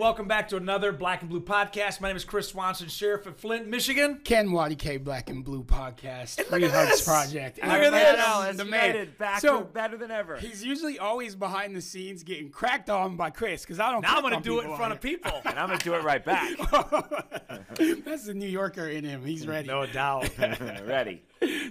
everybody. Welcome back to another Black and Blue podcast. My name is Chris Swanson, Sheriff of Flint, Michigan. Ken Nwadike Black and Blue podcast, Three at Hugs this. Project. Look at this. Now, the United, man. back So- better than ever. He's usually always behind the scenes getting cracked on by Chris because I don't. Now I'm going going to do it in front of people. and I'm gonna do it right back. That's the New Yorker in him. He's ready. No doubt. Ready.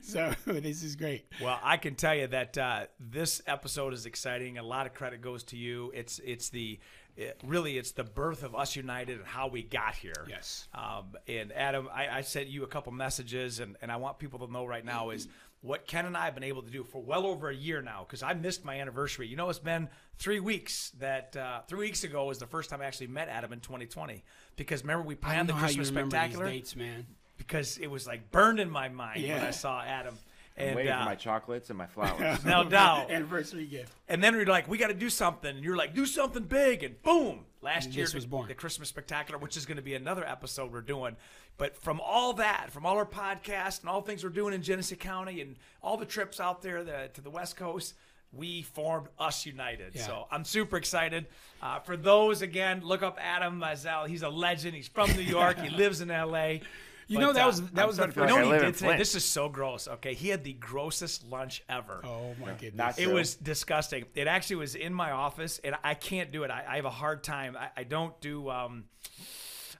So this is great. Well, I can tell you that uh, this episode is exciting. A lot of credit goes to you. It's it's the it, really it's the birth of us united and how we got here. Yes. Um, and Adam, I, I sent you a couple messages, and, and I want people to know right now is what Ken and I have been able to do for well over a year now because I missed my anniversary. You know, it's been three weeks. That uh, three weeks ago was the first time I actually met Adam in 2020 because remember we planned the how you Christmas remember spectacular these dates, man. because it was like burned in my mind when I saw Adam. I'm And waiting uh, for my chocolates and my flowers. no doubt. Anniversary gift. And then we're like, we got to do something. And you're like, do something big. And boom, last And year this was born. the Christmas Spectacular, which is going to be another episode we're doing. But from all that, from all our podcasts and all things we're doing in Genesee County and all the trips out there the, to the West Coast, we formed Us United. Yeah. So I'm super excited. Uh, for those, again, look up Adam Mazel. He's a legend. He's from New York. he lives in L.A. You But, know that uh, was that I'm was the starting You first. know I what he did today? This is so gross. Okay, he had the grossest lunch ever. Oh my goodness. Not It True. was disgusting. It actually was in my office, and I can't do it. I, I have a hard time. I, I don't do. Um,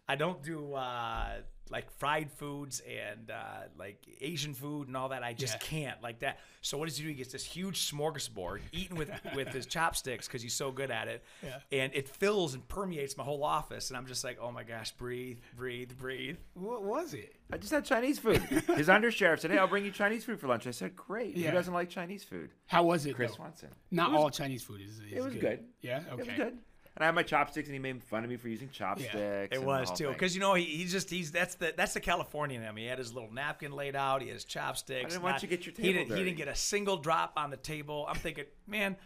I don't do uh, like fried foods and uh, like Asian food and all that. I just Yeah. can't like that. So what does he do? He gets this huge smorgasbord, eating with with his chopsticks because he's so good at it, Yeah. and it fills and permeates my whole office. And I'm just like, oh my gosh, breathe, breathe, breathe. What was it? I just had Chinese food. His undersheriff said, "Hey, I'll bring you Chinese food for lunch." I said, "Great." Yeah. Who doesn't like Chinese food? How was it? Chris though? Swanson. Not It was- all Chinese food is. is It was good. Yeah. Okay. It was good. And I had my chopsticks, and he made fun of me for using chopsticks. It was too, because you know he, he's just he's that's the that's the Californian in him. He had his little napkin laid out. He had his chopsticks. I didn't want not- you to get your he table didn't he didn't get a single drop on the table. I'm thinking, man.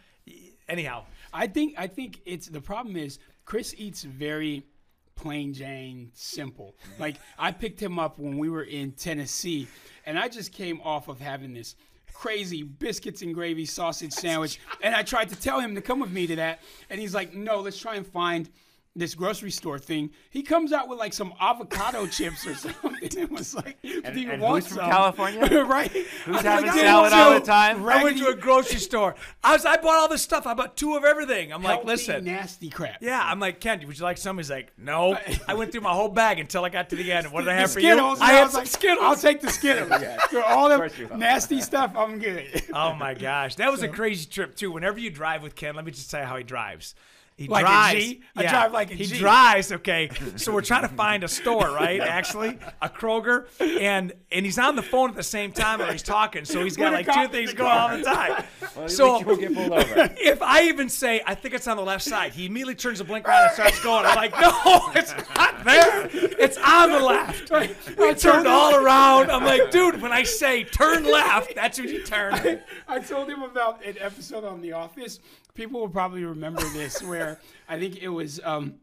Anyhow, I think I think it's the problem is Chris eats very plain Jane simple. Like I picked him up when we were in Tennessee, and I just came off of having this crazy biscuits and gravy sausage sandwich, and I tried to tell him to come with me to that, and he's like, "No, let's try and find." This grocery store thing. He comes out with like some avocado chips or something. It was like, do you and want who's from some? California? right? Who's I'm having like, salad all the time?" some I went to a grocery store. I was I bought all this stuff. I bought two of everything. I'm like, listen, nasty crap. yeah. I'm like, Ken, would you like some? He's like, no. I went through my whole bag until I got to the end. What did I the have for Skittles. you? and I had some like, Skittles. I'll take the Skittles. For all the course you will. nasty stuff, I'm good. Oh my gosh, that was a crazy trip too. Whenever you drive with Ken, let me just tell you how he drives. He Like a drives. G? I drive like a he G. drives. Okay, so we're trying to find a store, right? Actually, a Kroger, and and he's on the phone at the same time while he's talking. So he's got like two things going car. all the time. Well, so you will get pulled over. if I even say I think it's on the left side, he immediately turns the blinker on and starts going. I'm like, no, it's not there. It's on the left. I turned all around. I'm like, dude, when I say turn left, that's when you turn. I told him about an episode on The Office. People will probably remember this, where I think it was um,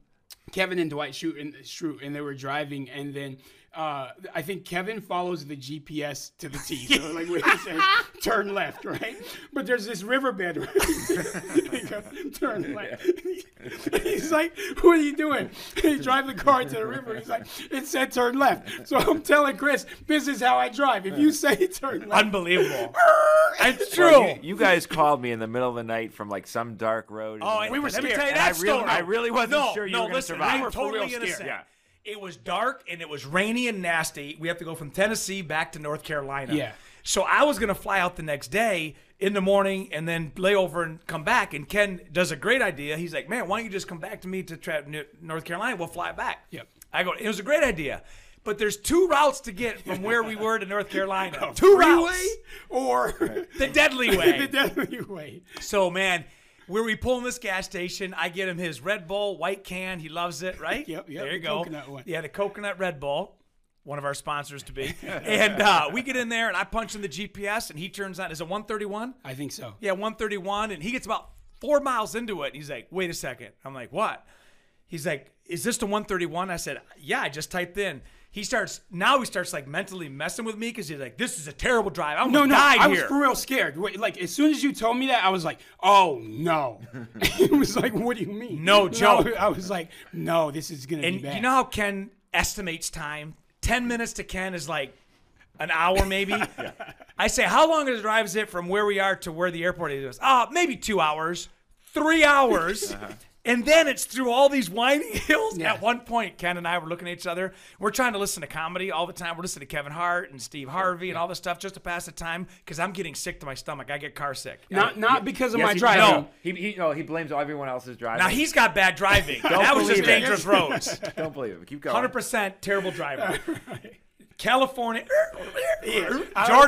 Kevin and Dwight Schrute and, Schrute, and they were driving, and then uh, I think Kevin follows the GPS to the T. So like where it says turn left, right? But there's this riverbed. Right? Goes, turn left. He's like, "What are you doing?" He drive the car to the river. He's like, "It said turn left." So I'm telling Chris, "This is how I drive. If you say turn left." Unbelievable. It's true. Well, you, you guys called me in the middle of the night from like some dark road. Oh, middle we were the- let me scared. tell you that I really- story. I really wasn't no, sure you no, were gonna listen, survive. We We were were totally scared, innocent. yeah. It was dark and it was rainy and nasty. We have to go from Tennessee back to North Carolina. Yeah. So I was gonna fly out the next day in the morning and then lay over and come back. And Ken does a great idea. He's like, "Man, why don't you just come back to me to tra- North Carolina? We'll fly back." Yep. I go. It was a great idea. But there's two routes to get from where we were to North Carolina. two routes. or The deadly way. the deadly way. So man, where we pull in this gas station, I get him his Red Bull white can. He loves it, right? Yep, yep, There you the go. coconut one. Yeah, the coconut Red Bull. One of our sponsors to be. and uh, we get in there and I punch in the GPS and he turns on. Is it 131? I think so. Yeah, 131. And he gets about four miles into it. And he's like, wait a second. I'm like, what? He's like, is this the 131? I said, yeah, I just typed in. He starts now he starts like mentally messing with me because he's like, "This is a terrible drive. I'm No, gonna no, die I here." was for real scared. Wait, Like as soon as you told me that, I was like, "Oh no!" it was like, "What do you mean?" No joke. I was like, "No, this is gonna and be bad." you know how Ken estimates time? Ten minutes to Ken is like an hour, maybe. I say, "How long is the drive is it from where we are to where the airport is?" Oh, maybe two hours, three hours. Uh-huh. And then it's through all these winding hills. Yeah. At one point, Ken and I were looking at each other. We're trying to listen to comedy all the time. We're listening to Kevin Hart and Steve Harvey and all this stuff just to pass the time because I'm getting sick to my stomach. I get car sick. not not because of Yes, my he- driving. No, he, he, no, he blames everyone else's driving. Now he's got bad driving. That was just it. dangerous roads. Don't believe it. Keep going. Hundred percent terrible driver. California. Jordan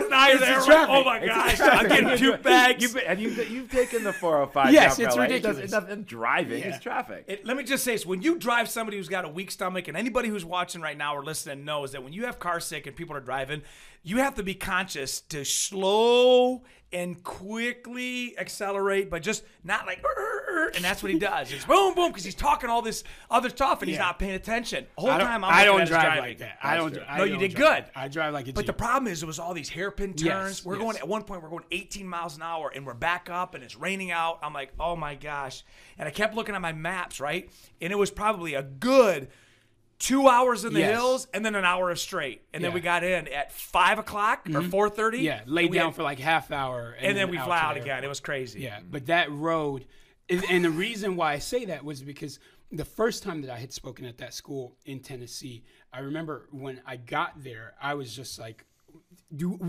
and I are the there. traffic. Oh my gosh! I'm getting two bags. You've, been, and you've, you've taken the 405 Yes, it's LA. Ridiculous. It's nothing driving. It's traffic. It- let me just say this: when you drive somebody who's got a weak stomach, and anybody who's watching right now or listening knows that when you have car sick and people are driving, you have to be conscious to slow and quickly accelerate, but just not like. And that's what he does. It's boom, boom, because he's talking all this other stuff and he's Yeah. not paying attention. The whole I don't, time I'm I looking don't at his drive driving. like that. I don't. I No, you don't did drive. good. I drive like a But the Jeep. problem is, it was all these hairpin turns. Yes, we're yes. going at one point, we're going 18 miles an hour, and we're back up, and it's raining out. I'm like, oh my gosh! And I kept looking at my maps, right, and it was probably a good two hours in the Yes. hills, and then an hour of straight, and then Yeah. we got in at five o'clock or mm-hmm. 4:30. yeah, lay and we down had- for like half hour, and, and then we fly to out the again. It was crazy. Yeah, but that road, and, and the reason why I say that was because the first time that I had spoken at that school in Tennessee, I remember when I got there, I was just like, "Do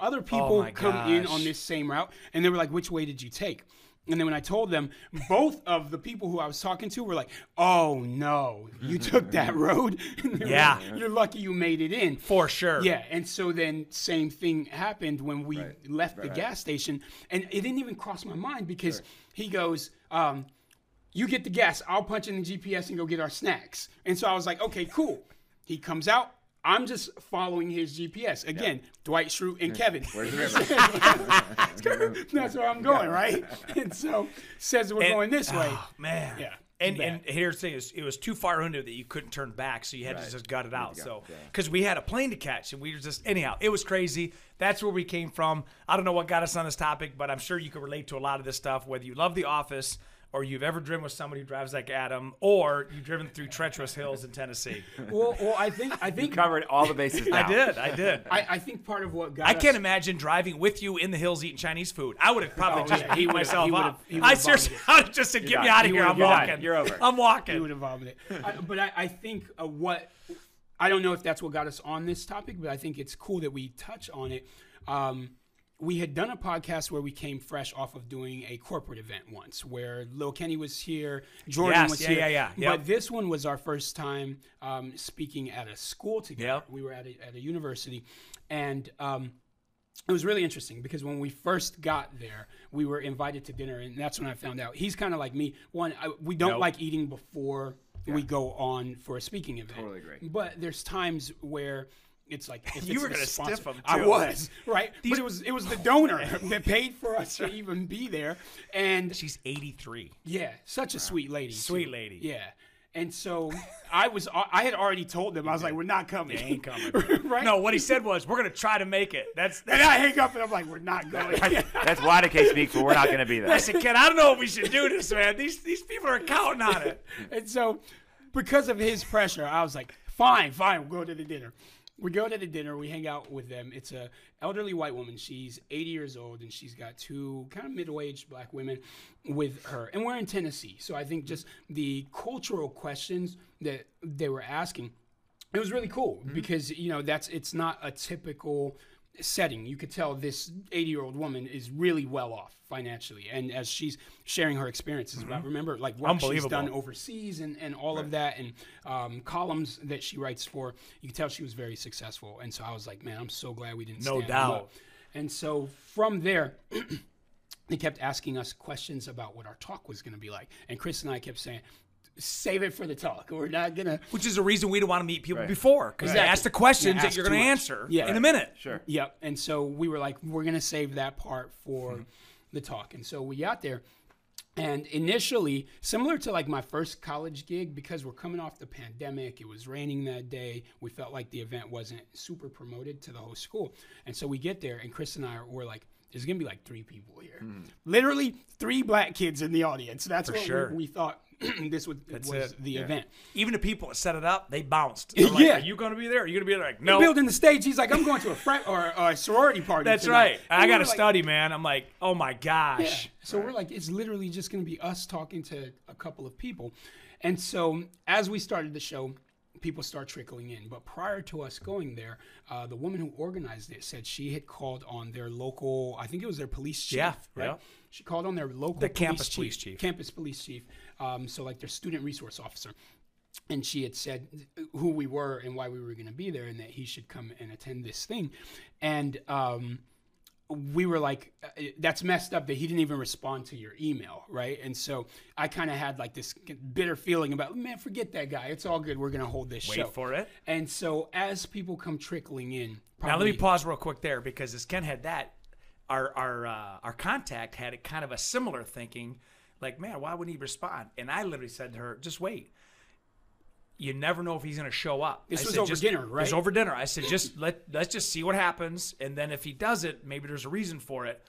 other oh people Oh come in on this same route?" And they were like, "Which way did you take?" And then when I told them, both of the people who I was talking to were like, "Oh no, you took that road." And they were Yeah. like, you're lucky you made it in. for sure. Yeah, and so then same thing happened when we left the gas station, and it didn't even cross my mind because he goes, um, "You get the gas, I'll punch in the GPS and go get our snacks." And so I was like, "Okay, cool." He comes out. I'm just following his GPS again. Dwight Schrute and Kevin. Where's the river? That's where I'm going, right? And so says we're And- going this way. Oh, man. Yeah. And and here's the thing: is it was too far under that you couldn't turn back, so you had to just gut it out. go, So yeah. because we had a plane to catch, and we were just anyhow, it was crazy. That's where we came from. I don't know what got us on this topic, but I'm sure you can relate to a lot of this stuff. Whether you love The Office, or you've ever driven with somebody who drives like Adam, or you've driven through treacherous hills in Tennessee. Well, well, I think I think Covered all the bases I did, I did. I, I think part of what got I us- can't imagine driving with you in the hills eating Chinese food. I would have probably Oh, just yeah, beat myself he up. he I seriously, I would just said, "Get me out of here! I'm you're done. walking. You're over. I'm he walking." would have vomited. I, but I, I think uh, what I don't know if that's what got us on this topic, but I think it's cool that we touch on it. Um, we had done a podcast where we came fresh off of doing a corporate event once, where Lil Kenny was here, Jordan Yes, was yeah, here. yeah, yeah. Yep. But this one was our first time um, speaking at a school together. Yep. We were at a, at a university, and um, it was really interesting because when we first got there, we were invited to dinner, and that's when I found out he's kind of like me. One, I, we don't Nope. like eating before we go on for a speaking event. Totally agree. But there's times where it's like if You it's were gonna sponsor- stiff 'em, I was right, but it was it was the donor that paid for us to even be there, and She's 83. yeah, such a sweet lady. Sweet too. lady. Yeah. And so I was, I had already told them, I was like, we're not coming. ain't coming. right? No, what he said was, "We're gonna try to make it." That's. And I hang up and I'm like, we're not going. That's why the case speaks, but we're not going to be there. Listen, kid, I don't know if we should do this, man. These these people are counting on it. and so because of his pressure, I was like, fine, fine, we'll go to the dinner. We go to the dinner, we hang out with them. It's a elderly white woman. She's 80 years old and she's got two kind of middle-aged black women with her. And we're in Tennessee. So I think mm-hmm. just the cultural questions that they were asking it was really cool mm-hmm. because you know that's it's not a typical setting. You could tell this 80 year old woman is really well off financially and as she's sharing her experiences about remember like work she's done overseas and, and all of that and um, columns that she writes for you tell she was very successful. And so i was like man i'm so glad we didn't No doubt. and so from there they kept asking us questions about what our talk was going to be like. And chris and i kept saying save it for the talk we're not gonna Which is a reason we don't want to meet people Right. before because they ask the questions Yeah, that you're going to much. answer Yeah. in a minute. Sure. Yep. And so we were like, we're gonna save that part for mm-hmm. the talk. And so we got there, And initially, similar to like my first college gig, because we're coming off the pandemic, it was raining that day. We felt like the event wasn't super promoted to the whole school. And so we get there, and Chris and I were like, there's gonna be like three people here. Mm. Literally three black kids in the audience. That's what we- sure. we, thought this would, was it. the event. Even the people that set it up, they bounced. They're like, Yeah. Are you going to be there? Are you going to be there? Like, no. Building the stage, he's like, I'm going to a frat or a sorority party. That's tonight." right. And I got to like, study, man. I'm like, oh my Yeah. gosh. So we're like, it's literally just going to be us talking to a couple of people. And so as we started the show, people start trickling in. But prior to us going there, uh, the woman who organized it said she had called on their local, I think it was their police chief, Yeah, right? yeah. She called on their local The campus police chief. campus police chief, um, so like their student resource officer. And she had said who we were and why we were going to be there, and that he should come and attend this thing. And um, we were like, uh, that's messed up that he didn't even respond to your email, right? And so I kind of had like this bitter feeling about, man, forget that guy. It's all good. We're gonna hold this Wait show. for it. And so as people come trickling in, Now let me pause real quick there because as Ken had that, our our uh, our contact had a kind of a similar thinking, like, man, why wouldn't he respond? And I literally said to her, just wait. You never know if he's going to show up. This I was said, over dinner, It was over dinner. I said, just let let's just see what happens, and then if he does it, maybe there's a reason for it.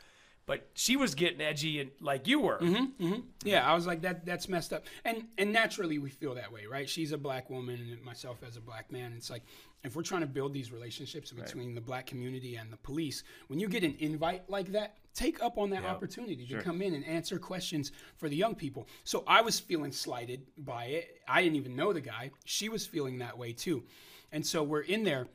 But she was getting edgy and like you were. Mm-hmm. Yeah, I was like that. That's messed up. And and naturally we feel that way, right? She's a black woman, and myself as a black man. It's like if we're trying to build these relationships between the black community and the police, when you get an invite like that, take up on that opportunity to come in and answer questions for the young people. So I was feeling slighted by it. I didn't even know the guy. She was feeling that way too. And so we're in there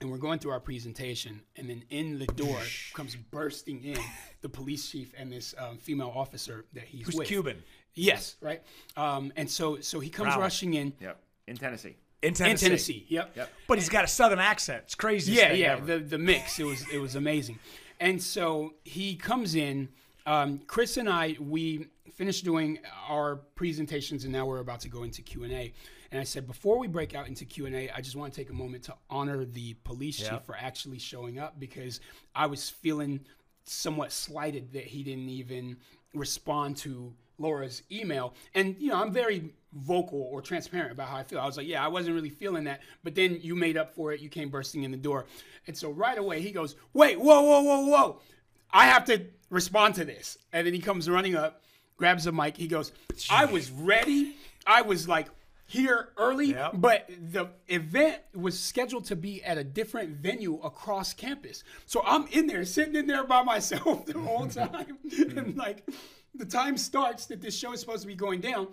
and we're going through our presentation, and then in the door comes bursting in the police chief and this um, female officer that he's Who's with. Cuban Yes, right. Um, and so so he comes Brown. rushing in Yep. In Tennessee. in Tennessee. in Tennessee. Yep. Yep. But he's got a southern accent. It's crazy. Yeah, yeah. The the mix. It was it was amazing. And so he comes in. Um, Chris and I we finished doing our presentations, and now we're about to go into Q and A. And I said before we break out into Q and A, I just want to take a moment to honor the police Yeah. chief for actually showing up because I was feeling somewhat slighted that he didn't even respond to Laura's email. And you know, I'm very vocal or transparent about how I feel. I was like, yeah, I wasn't really feeling that, but then you made up for it. You came bursting in the door, and so right away he goes, wait, whoa, whoa, whoa, whoa, I have to respond to this. And then he comes running up, grabs the mic. He goes, I was ready. I was like. Here early, Yep. but the event was scheduled to be at a different venue across campus. So I'm in there, sitting in there by myself the whole time. and like the time starts that this show is supposed to be going down,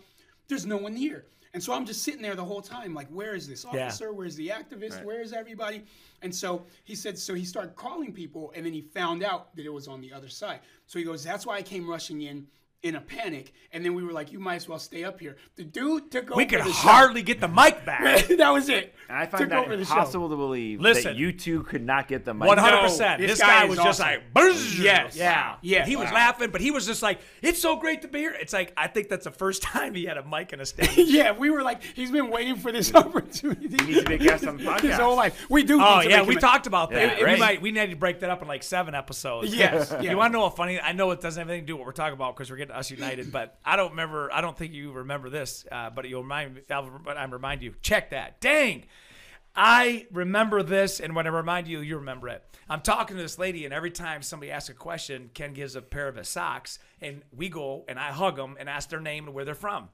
there's no one here. And so I'm just sitting there the whole time, like, where is this Yeah. officer? Where's the activist? Where is everybody? And so he said, so he started calling people, and then he found out that it was on the other side. So he goes, that's why I came rushing in in a panic. And then we were like, you might as well stay up here. The dude took over We could the show. hardly get the mic back. that was it. And I find Took that over the impossible to believe Listen. that you two could not get the mic. One hundred percent. No, This this guy, guy is was just awesome. like, "Buzz." Yes. yeah, Yeah. He was laughing, but he was just like, "It's so great to be here." It's like I think that's the first time he had a mic in a stage. Yeah, we were like, he's been waiting for this opportunity. He needs to be a guest on the podcast. His whole life. We do. Oh yeah, we a- talked about that. Yeah, we great. might we need to break that up in like seven episodes. Yes, yeah. You want to know what funny? I know it doesn't have anything to do with what we're talking about because we're getting us united. But I don't remember. I don't think you remember this. Uh, but you'll remind me. I'll, but I remind you. Check that. Dang. I remember this, and when I remind you, you remember it. I'm talking to this lady, and every time somebody asks a question, Ken gives a pair of his socks, and we go and I hug them and ask their name and where they're from.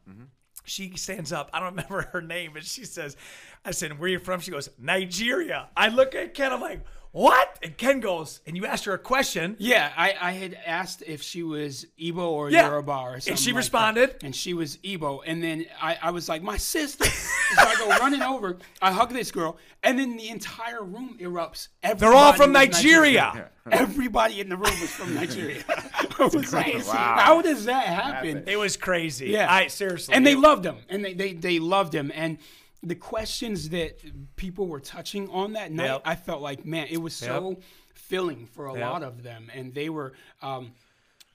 She stands up. I don't remember her name, but she says, I said, Where are you from? She goes, Nigeria. I look at Ken, I'm like, What? And Ken goes, And you asked her a question. Yeah, I, I had asked if she was Igbo or Yeah. Yoruba or something. And she like responded. that. And she was Igbo. And then I, I was like, my sister. so I go running over. I hug this girl. And then the entire room erupts. They're all from was Nigeria. Everybody in the room was from Nigeria. I was like, Wow. how does that happen? It was crazy. Yeah. I seriously. and they it- loved him and they, they they loved him and the questions that people were touching on that night Yep. i felt like man it was so filling for a Yep. lot of them and they were um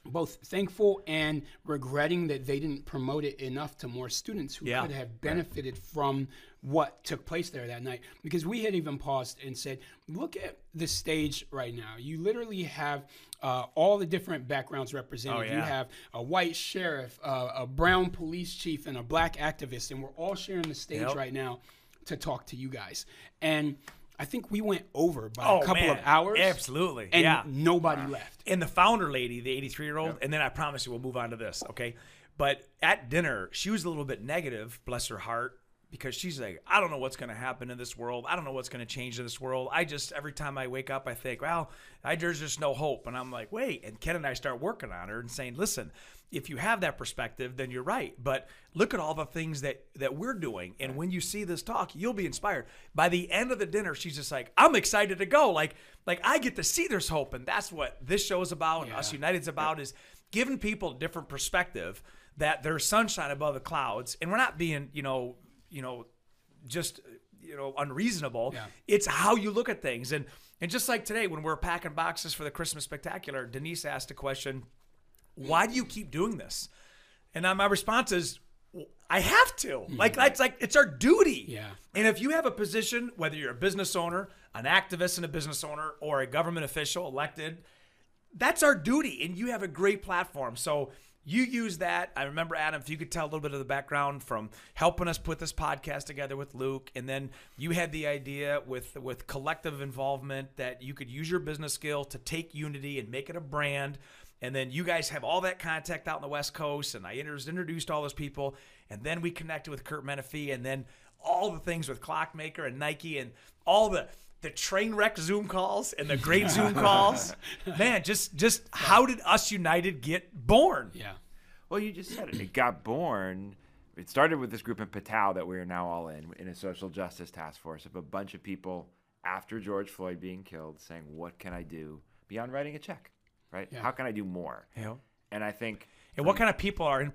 both thankful and regretting that they didn't promote it enough to more students who Yeah. could have benefited from what took place there that night. Because we had even paused and said, look at the stage right now. You literally have uh, all the different backgrounds represented. Oh, You have a white sheriff, uh, a brown police chief, and a black activist, and we're all sharing the stage Yep. right now to talk to you guys. And I think we went over by Oh, a couple man. of hours. Absolutely. And yeah. nobody left. and the founder lady, the 83 year old, and then I promise you we'll move on to this, okay? But at dinner, she was a little bit negative, bless her heart, because she's like, I don't know what's going to happen in this world. I don't know what's going to change in this world. I just, every time I wake up, I think, well, I, there's just no hope. And I'm like, wait. And Ken and I start working on her and saying, listen, if you have that perspective, then you're right. But look at all the things that that we're doing, and when you see this talk, you'll be inspired. By the end of the dinner, she's just like, "I'm excited to go." Like, like I get to see there's hope, and that's what this show is about. And Us United's about is giving people a different perspective that there's sunshine above the clouds, and we're not being, you know, you know, just you know unreasonable. Yeah. It's how you look at things, and and just like today when we're packing boxes for the Christmas spectacular, Denise asked a question why do you keep doing this? And my response is, I have to. Mm-hmm. Like it's like it's our duty. Yeah. And if you have a position, whether you're a business owner, an activist and a business owner, or a government official elected, that's our duty. And you have a great platform. So you use that. I remember Adam, if you could tell a little bit of the background from helping us put this podcast together with Luke, and then you had the idea with with collective involvement that you could use your business skill to take Unity and make it a brand. And then you guys have all that contact out in the West Coast, and I introduced all those people, and then we connected with Kurt Menefee, and then all the things with Clockmaker and Nike, and all the the train wreck Zoom calls and the great Zoom calls. Man, just just how did Us United get born? Yeah. Well, you just said it. It got born. It started with this group in PTTOW that we are now all in, in a social justice task force of a bunch of people after George Floyd being killed saying, What can I do beyond writing a check? Right? Yeah. How can I do more? Yeah. And I think And what kind of people are in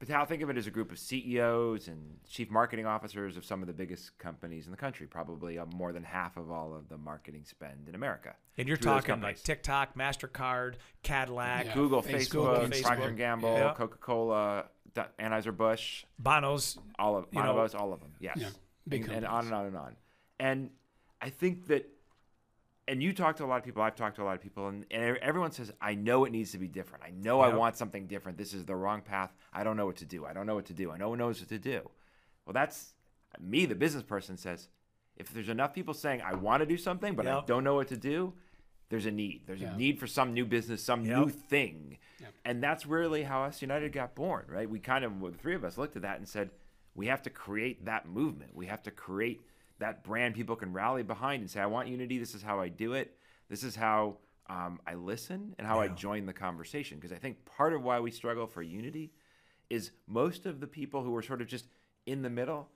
PTTOW? PTTOW, think of it as a group of CEOs and chief marketing officers of some of the biggest companies in the country, probably uh, more than half of all of the marketing spend in America. And you're talking like. TikTok, Mastercard, Cadillac, Yeah. Google, Facebook, Facebook, Facebook. Procter and Gamble, Yeah. Coca-Cola, D- Anheuser-Busch, Bono's. all of You one of know- us, all of them. Yes. Yeah, big and, and on and on and on. And I think that, and you talk to a lot of people. I've talked to a lot of people, and, and everyone says, "I know it needs to be different. I know I want something different. This is the wrong path. I don't know what to do. I don't know what to do. I no one knows what to do." Well, that's me, the business person, says, if there's enough people saying, "I want to do something, but I don't know what to do," there's a need. There's Yeah. a need for some new business, some Yep. new thing. Yep. And that's really how Us United got born, right? We kind of, the three of us looked at that and said, we have to create that movement. We have to create that brand people can rally behind and say, I want unity. This is how I do it. This is how um, I listen and how I join the conversation. Because I think part of why we struggle for unity is most of the people who are sort of just in the middle,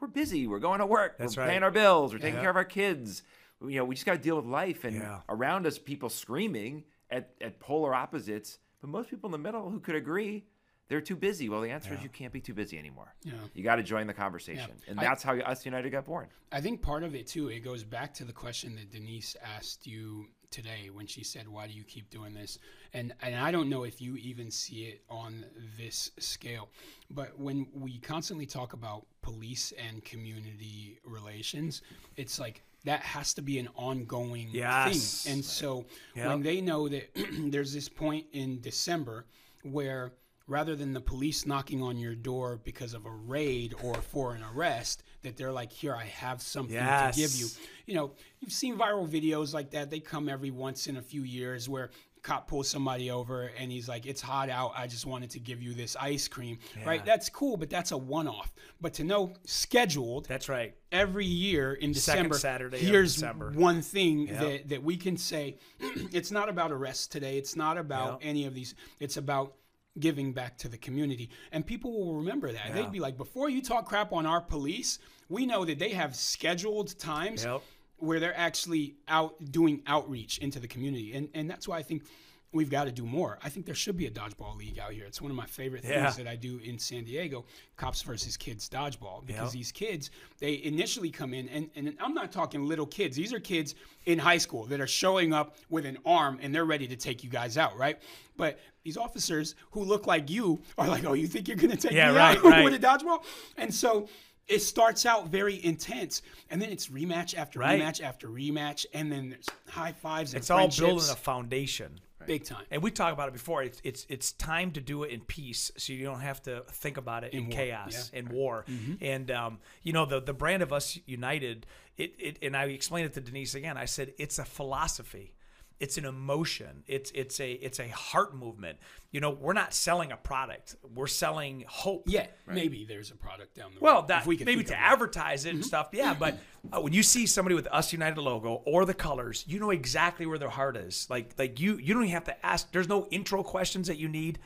we're busy. We're going to work. That's we're right. paying our bills. We're taking Yeah. care of our kids. You know, we just got to deal with life. And Yeah. around us, people screaming at, at polar opposites. But most people in the middle who could agree, they're too busy. Well, the answer is you can't be too busy anymore. Yeah. You got to join the conversation. Yeah. And I- that's how Us United got born. I think part of it too, it goes back to the question that Denise asked you today when she said, "Why do you keep doing this?" And and I don't know if you even see it on this scale, but when we constantly talk about police and community relations, it's like that has to be an ongoing Yes. thing. And so Yep. when they know that there's this point in December where rather than the police knocking on your door because of a raid or for an arrest, that they're like, here, I have something to give you. You know, you've seen viral videos like that. They come every once in a few years where cop pulls somebody over and he's like, it's hot out. I just wanted to give you this ice cream. Right? That's cool, but that's a one off. But to know scheduled That's right. every year in Second December, Saturday here's December. one thing Yep. that, that we can say it's not about arrests today. It's not about Yep. any of these. It's about giving back to the community. And people will remember that. Yeah. They'd be like, before you talk crap on our police, we know that they have scheduled times Yep. where they're actually out doing outreach into the community. And and that's why I think we've got to do more. I think there should be a dodgeball league out here. It's one of my favorite Yeah. things that I do in San Diego, cops versus kids dodgeball, because Yep. these kids they initially come in, and, and I'm not talking little kids. These are kids in high school that are showing up with an arm and they're ready to take you guys out, right? But these officers who look like you are like, oh, you think you're gonna take Yeah, me right, out right. with a dodgeball? And so it starts out very intense, and then it's rematch after Right. rematch after rematch, and then there's high fives and It's all building a foundation. Big time. And we talked about it before. It's it's it's time to do it in peace, so you don't have to think about it in, war, chaos yeah. and war. And um, you know the the brand of us united. It, it and I explained it to Denise again. I said it's a philosophy. It's an emotion. It's it's a it's a heart movement. You know, we're not selling a product. We're selling hope. Yeah, maybe there's a product down the. Well, that if we could maybe think to of it. Mm-hmm. advertise it and stuff. Yeah, but uh, when you see somebody with the Us United logo or the colors, you know exactly where their heart is. Like like you you don't even have to ask. There's no intro questions that you need.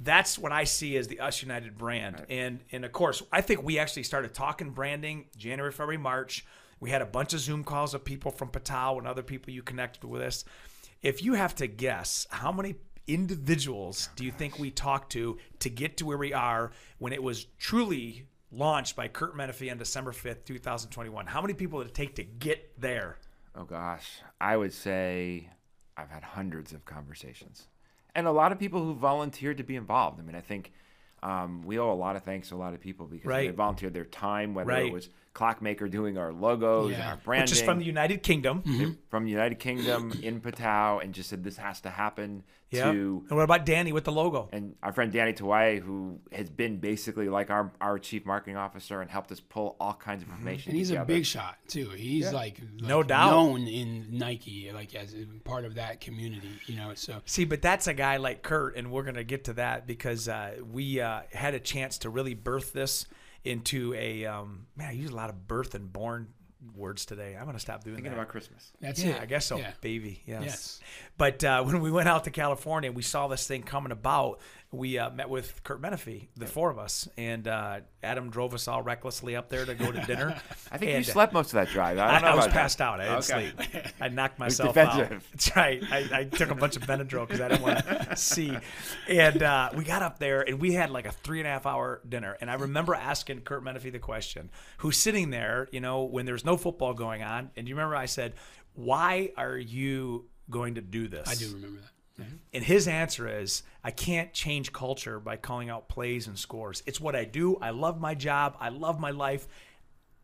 That's what I see as the Us United brand. And and of course, I think we actually started talking branding January, February, March. We had a bunch of Zoom calls of people from PTTOW and other people you connected with us. If you have to guess, how many individuals do you think we talked to to get to where we are when it was truly launched by Kurt Menefee on December 5th, 2021? How many people did it take to get there? Oh gosh, I would say I've had hundreds of conversations, and a lot of people who volunteered to be involved. I mean, I think um, we owe a lot of thanks to a lot of people because they volunteered their time, whether Right. it was Clockmaker doing our logos and our branding, Which is from the United Kingdom. from the United Kingdom in PTTOW, and just said this has to happen. Yeah. To And what about Danny with the logo? and our friend Danny Tawai, who has been basically like our, our chief marketing officer and helped us pull all kinds of information. and he's a big shot too. He's like, No doubt. known in Nike, like as part of that community. You know, so See, but that's a guy like Kurt, and we're going to get to that because uh, we uh, had a chance to really birth this into a um, man. I use a lot of birth and born words today. I'm going to stop doing Thinking that. about Christmas. that's yeah, it. I guess so, Yeah. baby. Yes. Yes. But uh, when we went out to California, we saw this thing coming about. We uh, met with Kurt Menefee, the four of us, and uh, Adam drove us all recklessly up there to go to dinner. I think you And, uh, slept most of that drive. I I, don't know I was about that. passed out. I didn't Okay. sleep. I knocked myself out. That's right. I, I took a bunch of Benadryl because I didn't want to see. And uh, we got up there and we had like a three and a half hour dinner. And I remember asking Kurt Menefee the question, who's sitting there, you know, when there's no football going on. And you remember I said, why are you going to do this? I do remember that. And his answer is, I can't change culture by calling out plays and scores. It's what I do. I love my job. I love my life.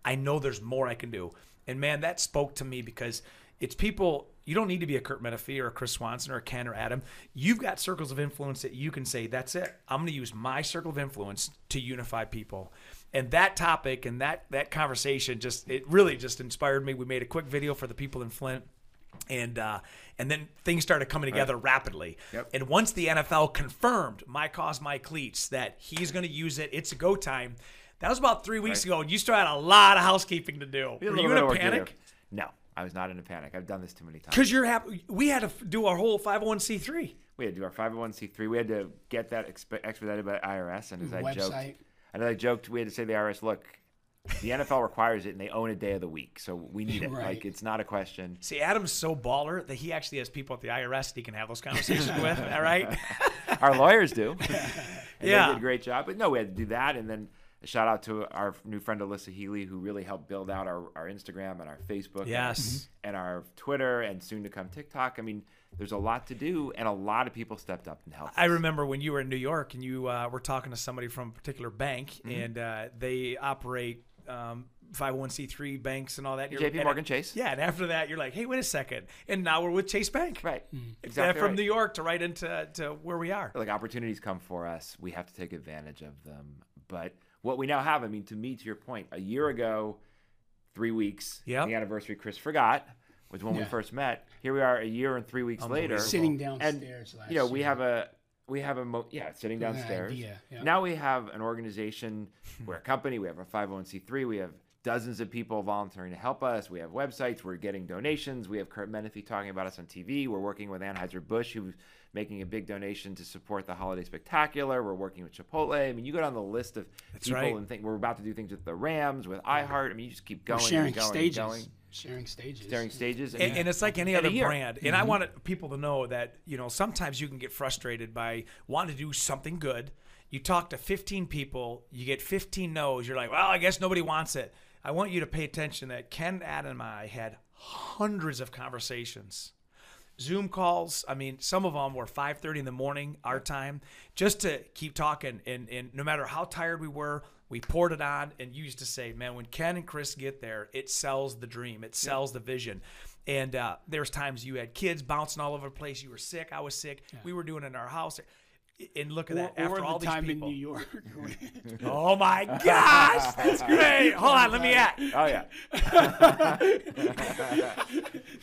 I know there's more I can do. And man, that spoke to me because it's people. You don't need to be a Kurt Menefee or a Chris Swanson or a Ken or Adam. You've got circles of influence that you can say, that's it. I'm going to use my circle of influence to unify people. And that topic and that that conversation just it really just inspired me. We made a quick video for the people in Flint and uh, and then things started coming together rapidly. Yep. And once the NFL confirmed my cause, my cleats, that he's going to use it, it's a go time. That was about three weeks ago, and you still had a lot of housekeeping to do. Were you in a work to panic? No, I was not in a panic. I've done this too many times. Because you're happy. We had to do our whole 501c3. We had to do our 501c3. We had to get that expe- expedited by IRS. And as I joked, Website. and as I joked, we had to say to the IRS, look, the NFL requires it, and they own a day of the week, so we need it. Right. Like it's not a question. See, Adam's so baller that he actually has people at the IRS that he can have those conversations with. All right. Our lawyers do. and Yeah. They did a great job. But no, we had to do that. And then a shout out to our new friend Alyssa Healy, who really helped build out our, our Instagram and our Facebook. and- Yes. And, our Twitter and soon to come TikTok. I mean, there's a lot to do, and a lot of people stepped up and helped. I us. remember when you were in New York and you uh, were talking to somebody from a particular bank, Mm-hmm. and uh, they operate um, 501c3 banks and all that. You're- JP and- Morgan Chase. Yeah, and after that, you're like, hey, wait a second, and now we're with Chase Bank. Right. Uh, Exactly. from right. New York to right into to where we are. like opportunities come for us we have to take advantage of them but what we now have i mean to me to your point a year ago three weeks Yep. the anniversary chris forgot was when we first met here we are a year and three weeks later Unbelievable. Sitting and downstairs last you know we year. have a we have a mo- yeah sitting downstairs yeah. now we have an organization we're a company we have a 501c3 we have dozens of people volunteering to help us we have websites we're getting donations we have kurt menefee talking about us on tv we're working with anheuser-busch who's making a big donation to support the holiday spectacular we're working with chipotle i mean you go down the list of people right. and think we're about to do things with the rams with iheart i mean you just keep going We're sharing and going stages. and going Sharing stages. staring stages. And, and it's like any other brand. And I mm-hmm. wanted people to know that, you know, sometimes you can get frustrated by wanting to do something good. You talk to 15 people, you get 15 no's. You're like, well, I guess nobody wants it. I want you to pay attention that Ken, Adam, and I had hundreds of conversations. Zoom calls. I mean, some of them were 5:30 in the morning our time, just to keep talking. And and no matter how tired we were, we poured it on. And used to say, "Man, when Ken and Chris get there, it sells the dream. It sells the vision." And uh, there's times you had kids bouncing all over the place. You were sick. I was sick. We were doing it in our house. And look at that. or After all the these time people. in New York. Oh my gosh, that's great. Hold on, let me act. Oh yeah.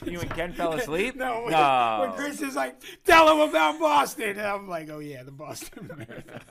you and Ken fell asleep? no, when, No. when Chris is like, tell him about Boston. And I'm like, oh yeah, the Boston Marathon.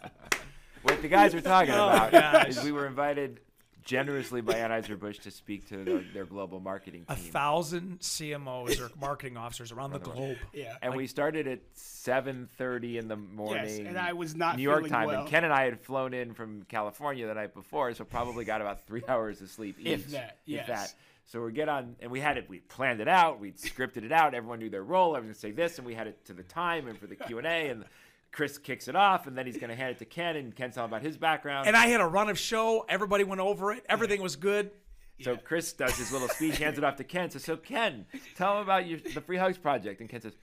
What the guys were talking Oh, about gosh. is we were invited generously by Anheuser-Busch to speak to their, their global marketing team. A thousand CMOs or marketing officers around the globe. Yeah. and we started at 7:30 in the morning. Yes, and I was not New York time. well. And Ken and I had flown in from California the night before, so probably got about three hours of sleep each. If that, If yes. that. So we get on, and we had it. We planned it out. We scripted it out. Everyone knew their role. Everyone would say this, and we had it to the time and for the Q and A. And Chris kicks it off, and then he's going to hand it to Ken, and Ken's telling about his background. And I had a run of show. Everybody went over it. Everything was good. So Chris does his little speech, hands it off to Ken. Says, "So Ken, tell him about your the Free Hugs project." And Ken says,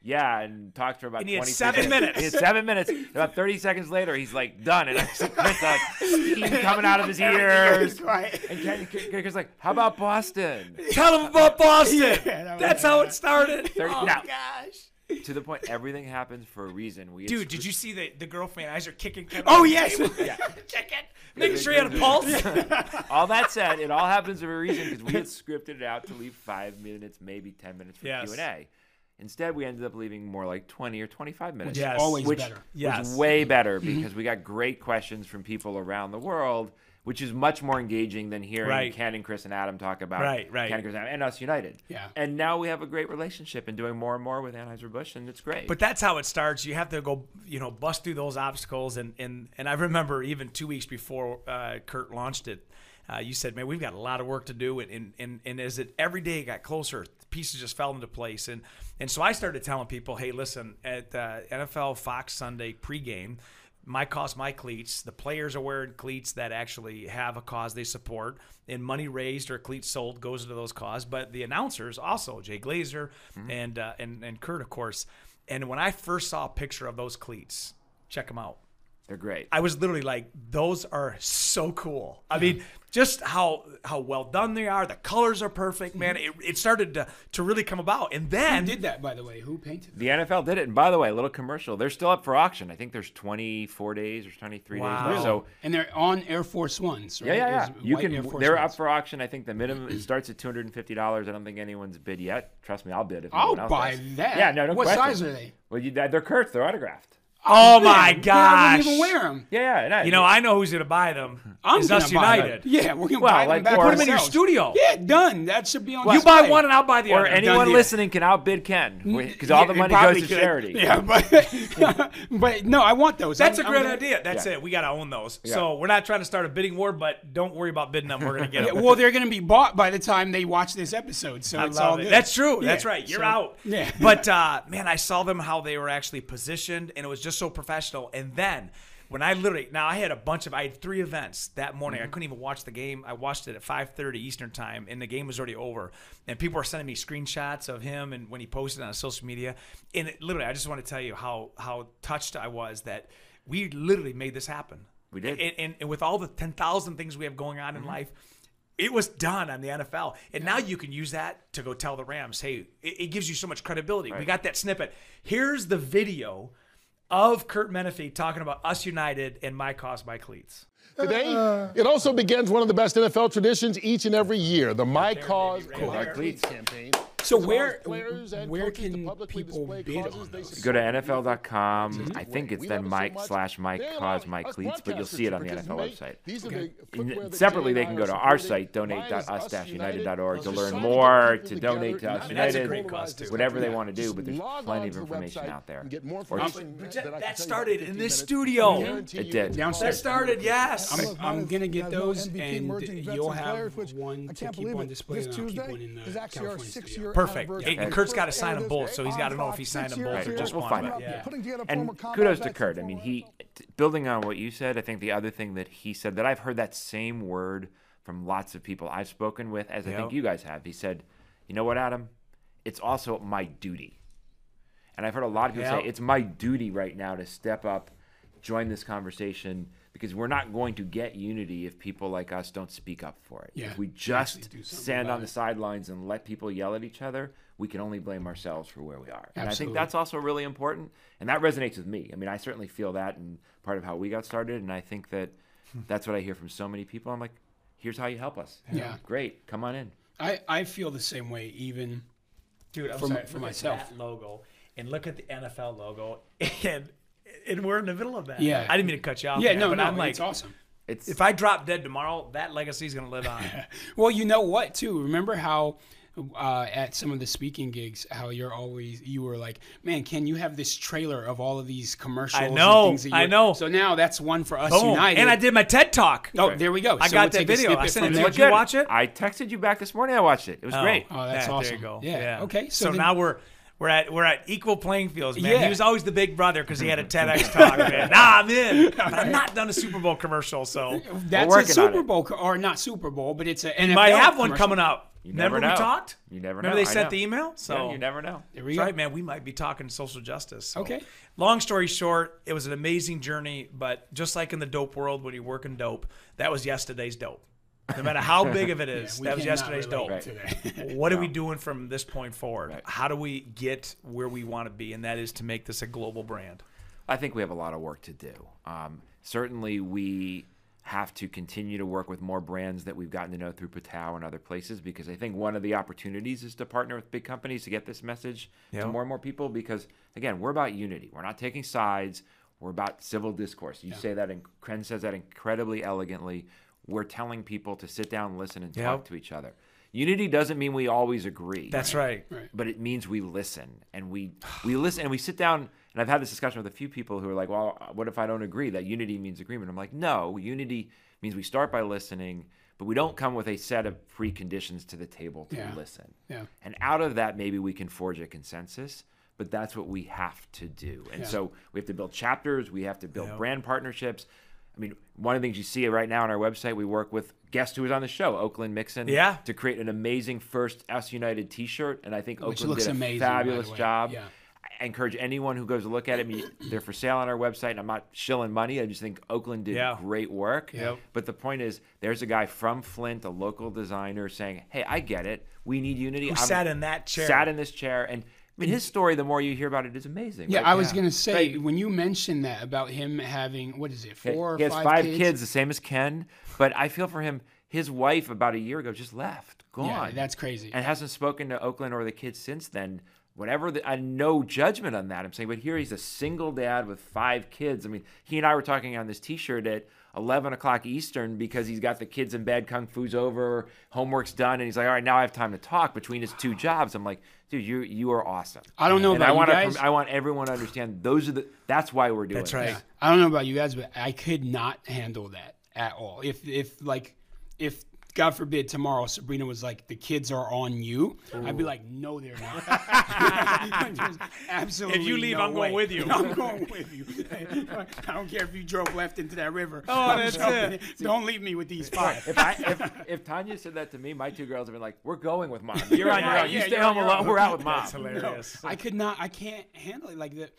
"Yeah," and talks for about And he had 20 seven seconds. minutes. He had seven minutes. About thirty seconds later, he's like done, and I see Chris like steam coming out of his ears. Right. And Ken, Ken, Ken's like, "How about Boston?" Tell them about Boston. that That's how it started. Thirty- oh now- gosh. To the point, everything happens for a reason. We Dude, did you see the, the girl fan eyes are kicking Kevin? Oh, yes. table? Yeah. Kicking. Making sure he had a pulse. All that said, it all happens for a reason because we had scripted it out to leave five minutes, maybe ten minutes for Yes. Q and A. Instead, we ended up leaving more like twenty or twenty-five minutes. Yes. Always which better. Yes. was way better mm-hmm. because we got great questions from people around the world, which is much more engaging than hearing Right. Ken and Chris and Adam talk about Right, right. Ken and Chris and, Adam and us United. Yeah. And now we have a great relationship and doing more and more with Anheuser-Busch, and it's great. But that's how it starts. You have to go, you know, bust through those obstacles. And and, and I remember even two weeks before uh, Kurt launched it, uh, you said, "Man, we've got a lot of work to do." And and, and, and as it every day got closer, pieces just fell into place. And and so I started telling people, "Hey, listen, at uh, NFL Fox Sunday pregame." My cause, my cleats. The players are wearing cleats that actually have a cause they support, and money raised or cleats sold goes into those cause. But the announcers also, Jay Glazer and uh, and and Kurt, of course. And when I first saw a picture of those cleats, check them out. They're great. I was literally like, those are so cool. I mean, just how how well done they are. The colors are perfect, man. Mm-hmm. It, it started to, to really come about. And then Who then did that, by the way? Who painted? The NFL did it, and by the way, a little commercial. They're still up for auction. I think there's 24 days or 23 Wow. days. left. So And they're on Air Force Ones, right? yeah, yeah, yeah. There's You white can. Force They're Ones. up for auction. I think the minimum it starts at 250 dollars. I don't think anyone's bid yet. Trust me, I'll bid. If I'll anyone else buy does. that. Yeah, no, no What question. size are they? Well, you, they're Kurt's. They're autographed. Oh my Yeah, I gosh. wouldn't even wear them. Yeah, yeah. and I- You know, I know who's gonna buy them. I'm It's gonna us buy United. Them. Yeah, we're gonna Well, buy like, them back Put them in your studio. Yeah, done. That should be on. You buy display. one and I'll buy the or other. Or anyone deal. listening can outbid Ken because all Yeah, the money goes to could. charity. Yeah, but but no, I want those. That's I'm- a I'm great gonna- idea. That's Yeah. it. We got to own those. Yeah. So we're not trying to start a bidding war, but don't worry about bidding them. We're going to get Yeah, them. well, they're going to be bought by the time they watch this episode, so I it's all it. That's true. That's right. You're out. Yeah. But uh, man, I saw them how they were actually positioned, and it was just so professional. And then when I literally now I had a bunch of I had three events that morning. Mm-hmm. I couldn't even watch the game. I watched it at 5:30 Eastern time, and the game was already over. And people were sending me screenshots of him and when he posted on social media. And it, literally, I just want to tell you how how touched I was that we literally made this happen. We did. And, and, and with all the 10,000 things we have going on in life, it was done on the NFL. And now you can use that to go tell the Rams, hey, it, it gives you so much credibility. We got that snippet. Here's the video of Kurt Menefee talking about us united and my cause, my cleats. Today, it also begins one of the best NFL traditions each and every year the My Cause, My cleats. campaign. So As where players and where can people bid on those? Go to support. NFL.com. I think it's then it so Mike slash Mike cause Mike us Cleats, but you'll see it on the NFL website. Okay. the And footwear that separately, they can go to our site, donate.us-united.org, to learn more, to donate to Us together. I mean, that's a United, great cause, too. whatever they want to do, but there's plenty of information out there. get more Or just- that that- I can that tell you started in this studio. It did. it's Downstairs. That started, yes. I'm, I'm I'm honored gonna get those, and you'll have one to keep on it. display. This and I'll keep Tuesday one in the is actually our California year Perfect. anniversary. And Kurt's got to sign them It is both, so he's got to know if he signed six them both years or just We'll one. find but out. yeah. And kudos to Kurt. I mean, he building on what you said. I think the other thing that he said that I've heard that same word from lots of people I've spoken with, as I think you guys have. He said, "You know what, Adam? It's also my duty." And I've heard a lot of people Yep. say it's my duty right now to step up, join this conversation because we're not going to get unity if people like us don't speak up for it. Yeah, if we just stand about on the sidelines and let people yell at each other, we can only blame ourselves for where we are. Absolutely. And I think that's also really important. And that resonates with me. I mean, I certainly feel that and part of how we got started. And I think that hmm. that's what I hear from so many people. I'm like, here's how you help us. Yeah. Great. Come on in. I, I feel the same way. Even Dude, I'm For- sorry. for myself. That logo and look at the NFL logo, and and we're in the middle of that. Yeah. I didn't mean to cut you off. yeah, there, no, but no, I'm like, it's awesome. It's if I drop dead tomorrow, that legacy is gonna live on. Well, you know what too? Remember how uh, at some of the speaking gigs, how you're always you were like, man, can you have this trailer of all of these commercials? and know, things that I know. So now that's one for us Boom. United. And I did my TED talk. Oh, there we go. I So got we'll that video. I sent it there. to you. watch it? I texted you back this morning. I watched it. It was great. Oh, that's Yeah, awesome. There you go. Yeah. Okay. So, So, then- now we're we're at we're at equal playing fields, man. Yeah. He was always the big brother because he had a TEDx talk. Man. Nah, I'm in. But I'm not done a Super Bowl commercial, so that's a working on Super. Bowl co- or not Super Bowl, but it's a NFL. might have one commercial. coming up. You Remember never we know. talked? You never Remember know. they sent know. the email? So Yeah, you never know. There we That's go. right, man. We might be talking social justice. so. Okay. Long story short, it was an amazing journey, but just like in the dope world, when you work in dope, that was yesterday's dope. No matter how big of it is, We that was yesterday's dope. that. What are we doing from this point forward? Right. How do we get where we want to be? And that is to make this a global brand. I think we have a lot of work to do. Um, certainly, we have to continue to work with more brands that we've gotten to know through PTTOW and other places because I think one of the opportunities is to partner with big companies to get this message Yeah. to more and more people because, again, we're about unity. We're not taking sides. We're about civil discourse. You say that, and Ken says that incredibly elegantly. We're telling people to sit down, listen, and talk Yep. to each other. Unity doesn't mean we always agree That's right. but it means we listen and we we listen and we sit down and I've had this discussion with a few people who are like, "Well, what if I don't agree that unity means agreement?" I'm like, "No, unity means we start by listening, but we don't come with a set of preconditions to the table to Yeah. listen." Yeah. And out of that maybe we can forge a consensus, but that's what we have to do. And Yeah. so we have to build chapters, we have to build Yep. brand partnerships. I mean, one of the things you see right now on our website, we work with guest who was on the show, Oakland Mixon, Yeah. to create an amazing first Us United T-shirt, and I think Which Oakland looks did a amazing, fabulous job. Yeah. I encourage anyone who goes to look at it. I mean, they're for sale on our website, and I'm not shilling money. I just think Oakland did Yeah. great work. Yep. But the point is, there's a guy from Flint, a local designer, saying, "Hey, I get it. We need unity." Who I'm- sat in that chair? Sat in this chair, and I mean, his story. The more you hear about it, is amazing. Yeah, right? I was gonna say Right. when you mentioned that about him having what is it, Yeah, four he or has five, five kids? kids, the same as Ken. But I feel for him. His wife, about a year ago, just left, gone. Yeah, that's crazy. and hasn't spoken to Oakland or the kids since then. Whatever, the, I no judgment on that. I'm saying, but here he's a single dad with five kids. I mean, he and I were talking on this T-shirt at 11 o'clock Eastern because he's got the kids in bed, kung fu's over, homework's done, and he's like, all right, now I have time to talk between his two jobs. I'm like, dude, you you are awesome. I don't know and about I you want guys. I want everyone to understand those are the. That's why we're doing. That's this. right. Yeah. I don't know about you guys, but I could not handle that at all. If if like if God forbid tomorrow Sabrina was like the kids are on you, I'd be like, no, they're not. Absolutely. If you leave, no I'm going way. with you. I'm going with you. I don't care if you drove left into that river. Oh, I'm that's jumping it. in. Don't leave me with these five. If I if, if Tanya said that to me, my two girls have been like, "We're going with mom. You're on your own. You yeah, stay home on your alone. own." We're out with mom." That's hilarious. I could not. I can't handle it. Like the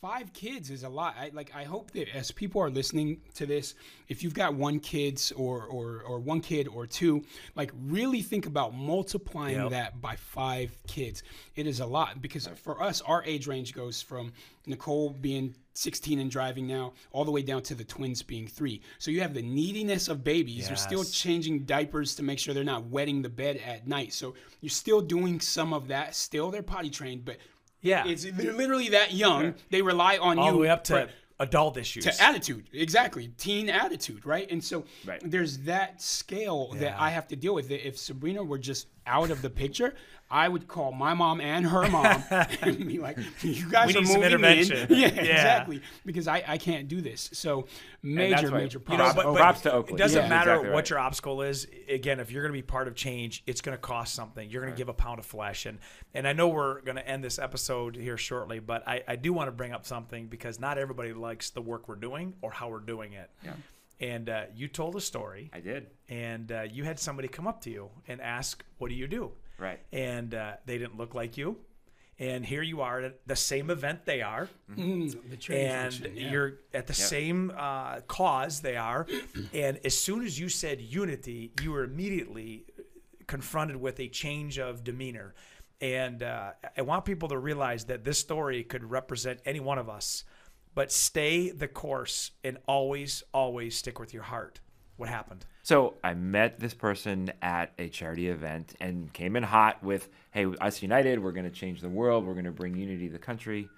five kids is a lot. I like I hope that as people are listening to this, if you've got one kids or or or one kid or two, like really think about multiplying Yep. that by five kids. It is a lot because for us our age range goes from Nicole being 16 and driving now all the way down to the twins being 3. So you have the neediness of babies. You're still changing diapers to make sure they're not wetting the bed at night. So you're still doing some of that. Still they're potty trained, but Yeah. it's they're literally that young. They rely on all you the way up to for- adult issues. to attitude exactly teen attitude right and so Right. there's that scale that i have to deal with if sabrina were just out of the picture i would call my mom and her mom and be like you guys We are need some moving intervention." in. yeah, Yeah. exactly because I, I can't do this so major why- major you You know, but, Oh, but props to it doesn't Yeah. matter Exactly what right. your obstacle is. Again, if you're going to be part of change, it's going to cost something. You're going to give a pound of flesh, and and I know we're going to end this episode here shortly, but I, I do want to bring up something because not everybody likes the work we're doing or how we're doing it. Yeah. And uh, you told a story, I did. and uh, you had somebody come up to you and ask, "What do you do?" Right. And uh, they didn't look like you, and here you are at the same event they are Mm, the training and function, yeah. you're at the same uh, cause they are. and as soon as you said unity, you were immediately confronted with a change of demeanor. And uh, I want people to realize that this story could represent any one of us, but stay the course and always, always stick with your heart. What happened? So I met this person at a charity event and came in hot with, "Hey, us united, we're going to change the world. We're going to bring unity to the country."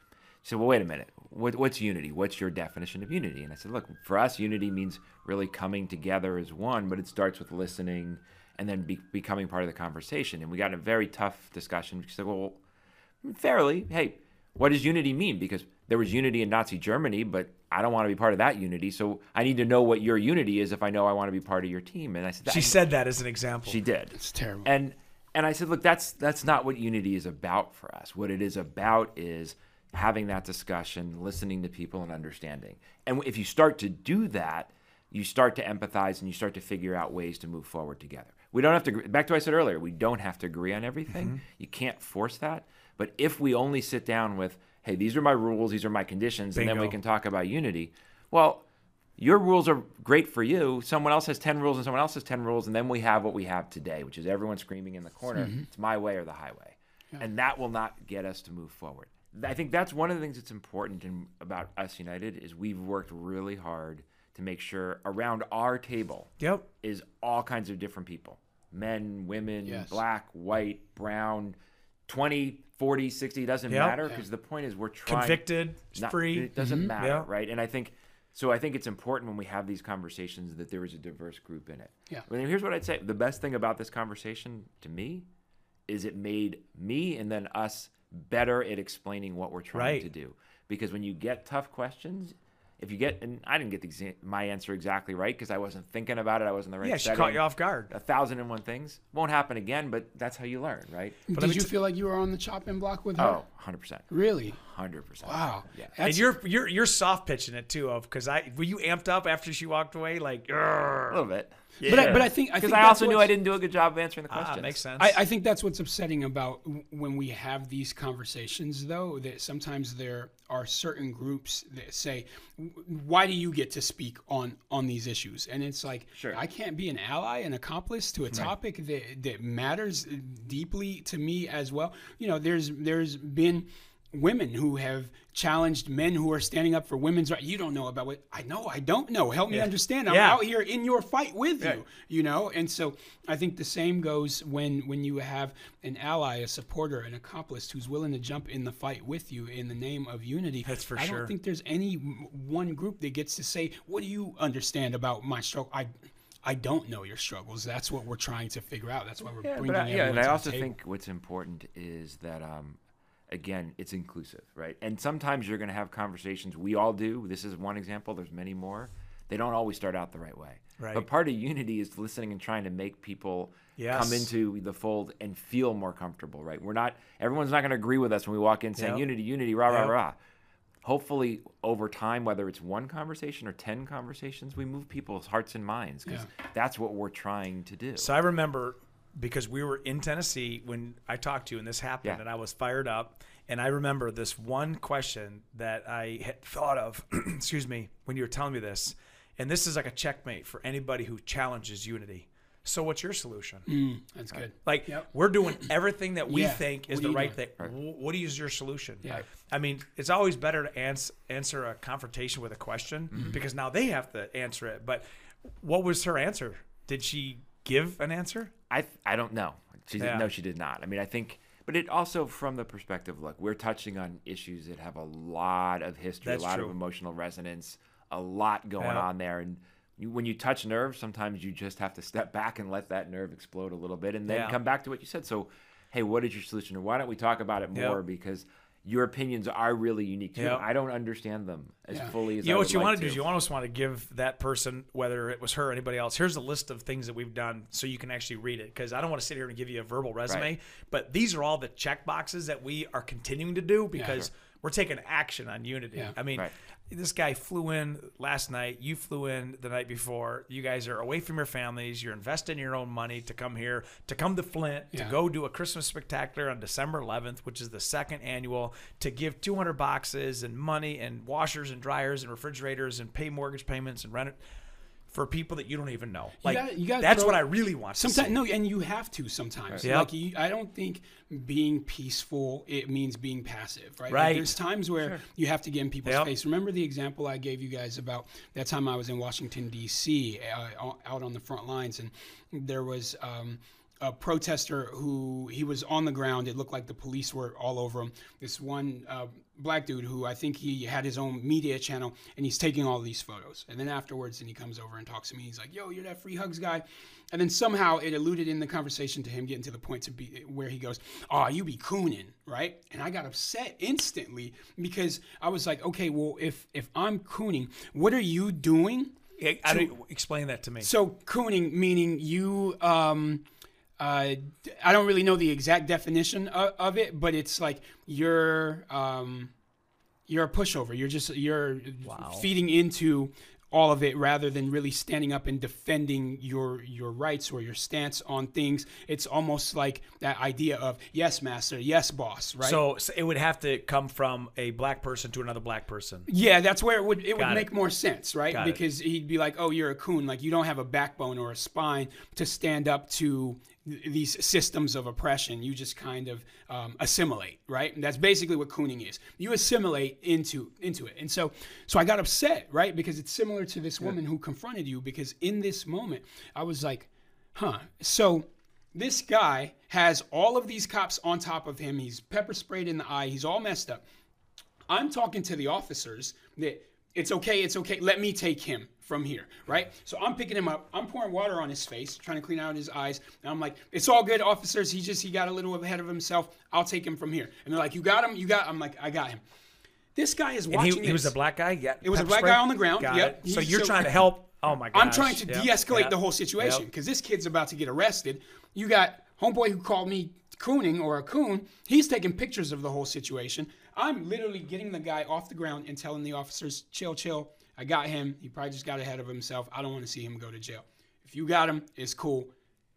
She said, "Well, wait a minute. What, what's unity? What's your definition of unity?" And I said, "Look, for us, unity means really coming together as one, but it starts with listening and then be, becoming part of the conversation." And we got in a very tough discussion. She said, "Well, fairly, hey, what does unity mean? Because there was unity in Nazi Germany, but I don't want to be part of that unity. So I need to know what your unity is if I know I want to be part of your team." And I said, She said that as an example. she did. it's terrible And and I said, look, that's that's not what unity is about for us. What it is about is having that discussion, listening to people, and understanding. And if you start to do that, you start to empathize and you start to figure out ways to move forward together. We don't have to. agree- Back to what I said earlier. We don't have to agree on everything. Mm-hmm. You can't force that. But if we only sit down with, hey, these are my rules, these are my conditions, and then we can talk about unity. Well, your rules are great for you. Someone else has 10 rules and someone else has 10 rules. And then we have what we have today, which is everyone screaming in the corner, mm-hmm. it's my way or the highway. And that will not get us to move forward. I think that's one of the things that's important in, about us United is we've worked really hard to make sure around our table Yep. is all kinds of different people men, women, Yes. black, white, brown, 20, 40, 60, doesn't Yep. matter because the point is we're trying Convicted, not- free. It doesn't mm-hmm. matter, Yeah. right? And I think so. I think it's important when we have these conversations that there is a diverse group in it. Yeah. I mean, here's what I'd say: the best thing about this conversation to me is it made me and then us better at explaining what we're trying Right. to do. Because when you get tough questions, if you get and I didn't get the, my answer exactly right because I wasn't thinking about it, I wasn't the right. Yeah, she setting. caught you off guard. A thousand and one things won't happen again, but that's how you learn, right? let did you t- feel like you were on the chopping block with her Oh, 100 percent, really hundred percent. wow Yeah. And you're you're you're soft pitching it too, of because I were you amped up after she walked away, like, A little bit. but, I, but I think I Because think I also knew I didn't do a good job of answering the ah, makes sense. I, I think that's what's upsetting about when we have these conversations, though, that sometimes there are certain groups that say, "Why do you get to speak on on these issues?" And it's like, Sure. I can't be an ally, an accomplice to a topic that that matters deeply to me as well. You know, there's there's been women who have challenged men who are standing up for women's rights. You don't know about what I know. I don't know. Help me understand. I'm Yeah. out here in your fight with Yeah. you. You know, and so I think the same goes when when you have an ally, a supporter, an accomplice who's willing to jump in the fight with you in the name of unity. That's for I sure. don't think there's any one group that gets to say, "What do you understand about my struggle?" I I don't know your struggles. That's what we're trying to figure out. That's why we're Yeah, bringing but I, yeah, and I also table. think what's important is that, um, again, it's inclusive, right? And sometimes you're going to have conversations. We all do. This is one example. There's many more. They don't always start out the right way. Right. But part of unity is listening and trying to make people Yes. come into the fold and feel more comfortable, right? We're not. Everyone's not going to agree with us when we walk in saying Yep. unity, unity, rah rah Yep. rah. Hopefully, over time, whether it's one conversation or ten conversations, we move people's hearts and minds because that's what we're trying to do. So I remember because we were in Tennessee when I talked to you and this happened, Yeah. and I was fired up. And I remember this one question that I had thought of, excuse me, when you were telling me this. And this is like a checkmate for anybody who challenges unity. So, what's your solution? That's good. Like, Yep. we're doing everything that we Yeah. think is What the right doing? thing. Wh- What is your solution? Yeah. Right. I mean, it's always better to ans- answer a confrontation with a question Mm-hmm. because now they have to answer it. But what was her answer? Did she give an answer? I I don't know. She Yeah. no, she did not. I mean, I think, but it also from the perspective, look, we're touching on issues that have a lot of history, That's a lot true. of emotional resonance, a lot going Yeah. on there, and. You, when you touch nerves, sometimes you just have to step back and let that nerve explode a little bit, and then Yeah. come back to what you said. So, hey, what is your solution, or why don't we talk about it more? Because your opinions are really unique too. Yeah. I don't understand them as Yeah. fully as You know I what you like want to do is you almost want to give that person, whether it was her or anybody else, here's a list of things that we've done so you can actually read it. Because I don't want to sit here and give you a verbal resume, Right. but these are all the check boxes that we are continuing to do because we're taking action on unity. Yeah. I mean, Right. This guy flew in last night. You flew in the night before. You guys are away from your families. You're investing your own money to come here, to come to Flint, Yeah. to go do a Christmas spectacular on December 11th, which is the second annual, to give 200 boxes and money and washers and dryers and refrigerators and pay mortgage payments and rent it for people that you don't even know. Like gotta- you gotta that's throw- what I really want. to Sometimes see. no, and you have to sometimes. Yeah. Like you, I don't think being peaceful it means being passive, right? Like, Right. there's times where you have to get in people's Yep. face. Remember the example I gave you guys about that time I was in Washington D.C. Uh, out on the front lines, and there was. Um, a protester who he was on the ground. It looked like the police were all over him. This one uh, black dude who I think he had his own media channel, and he's taking all these photos. And then afterwards, and he comes over and talks to me. He's like, "Yo, you're that free hugs guy." And then somehow it alluded in the conversation to him getting to the point to be where he goes, "Oh, you be cooning, right?" And I got upset instantly because I was like, "Okay, well, if if I'm cooning, what are you doing?" I- I don't- explain that to me. So cooning meaning you um uh, I don't really know the exact definition of, of it, but it's like you're um, you're a pushover. You're just you're feeding into all of it rather than really standing up and defending your your rights or your stance on things. It's almost like that idea of yes, master, yes, boss, right? So, so it would have to come from a black person to another black person. Yeah, that's where it would it would it. make more sense, right? Got it. because he'd be like, "Oh, you're a coon. Like you don't have a backbone or a spine to stand up to these systems of oppression. You just kind of um, assimilate, right? And that's basically what cooning is. You assimilate into into it. And so, so I got upset, right? Because it's similar to this woman who confronted you. Because in this moment, I was like, "Huh." So this guy has all of these cops on top of him. He's pepper sprayed in the eye. He's all messed up. I'm talking to the officers that it's okay, it's okay. Let me take him from here, right? So I'm picking him up. I'm pouring water on his face, trying to clean out his eyes. And I'm like, it's all good, officers. He just he got a little ahead of himself. I'll take him from here. And they're like, you got him, you got. I'm like, I got him. This guy is watching. he, he was a black guy. Yeah, It was a black spray? guy on the ground, Got yep. it. So you're so- trying to help. Oh my gosh. I'm trying to Yep, de-escalate yep, the whole situation yep. because this kid's about to get arrested. You got homeboy who called me cooning or a coon. He's taking pictures of the whole situation. I'm literally getting the guy off the ground and telling the officers, "Chill, chill. I got him. He probably just got ahead of himself. I don't want to see him go to jail. If you got him, it's cool.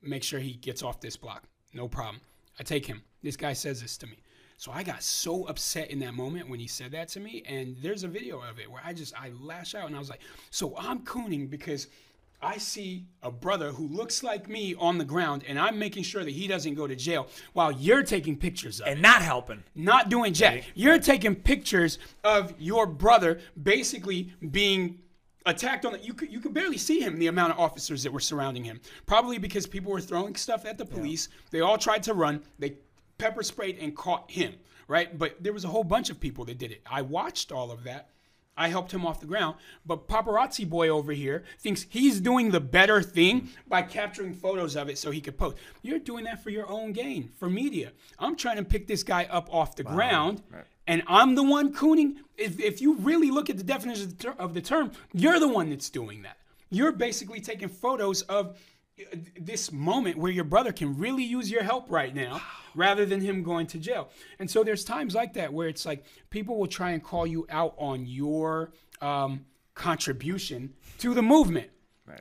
Make sure he gets off this block. No problem. I take him. This guy says this to me." So I got so upset in that moment when he said that to me, and there's a video of it where I just I lash out and I was like, "So I'm cooning because I see a brother who looks like me on the ground, and I'm making sure that he doesn't go to jail while you're taking pictures of it, And not helping. not doing jack. You're taking pictures of your brother basically being attacked on the you could you could barely see him the amount of officers that were surrounding him. Probably because people were throwing stuff at the police. They all tried to run. They pepper sprayed and caught him right? But there was a whole bunch of people that did it. I watched all of that I helped him off the ground, but paparazzi boy over here thinks he's doing the better thing by capturing photos of it so he could post. You're doing that for your own gain, for media. I'm trying to pick this guy up off the ground, and I'm the one cooning. If, if you really look at the definition of the, ter- of the term, you're the one that's doing that. You're basically taking photos of this moment where your brother can really use your help right now rather than him going to jail. And so there's times like that where it's like people will try and call you out on your um, contribution to the movement.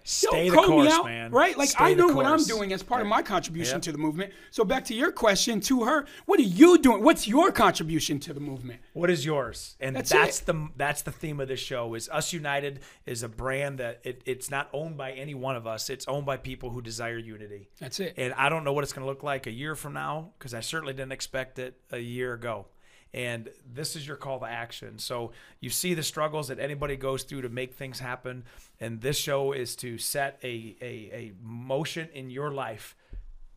Stay Yo, the call me course, out, man. Right? Like Stay I know what I'm doing as part of my contribution Yep. to the movement. So back to your question to her, what are you doing? What's your contribution to the movement? What is yours? And That's that's, the that's the theme of this show. Is Us United is a brand that it, it's not owned by any one of us. It's owned by people who desire unity. That's it. And I don't know what it's going to look like a year from now because I certainly didn't expect it a year ago. And this is your call to action. So you see the struggles that anybody goes through to make things happen. And this show is to set a, a, a motion in your life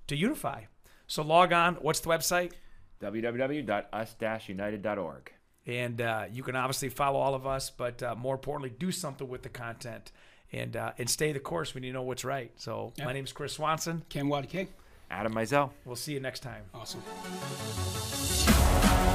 to unify. So log on. What's the website? www.us-united.org. And uh, you can obviously follow all of us, but uh, more importantly, do something with the content and uh, and stay the course when you know what's right. So Yeah. my name is Chris Swanson. Ken Nwadike. Adam Mizell. We'll see you next time. Awesome.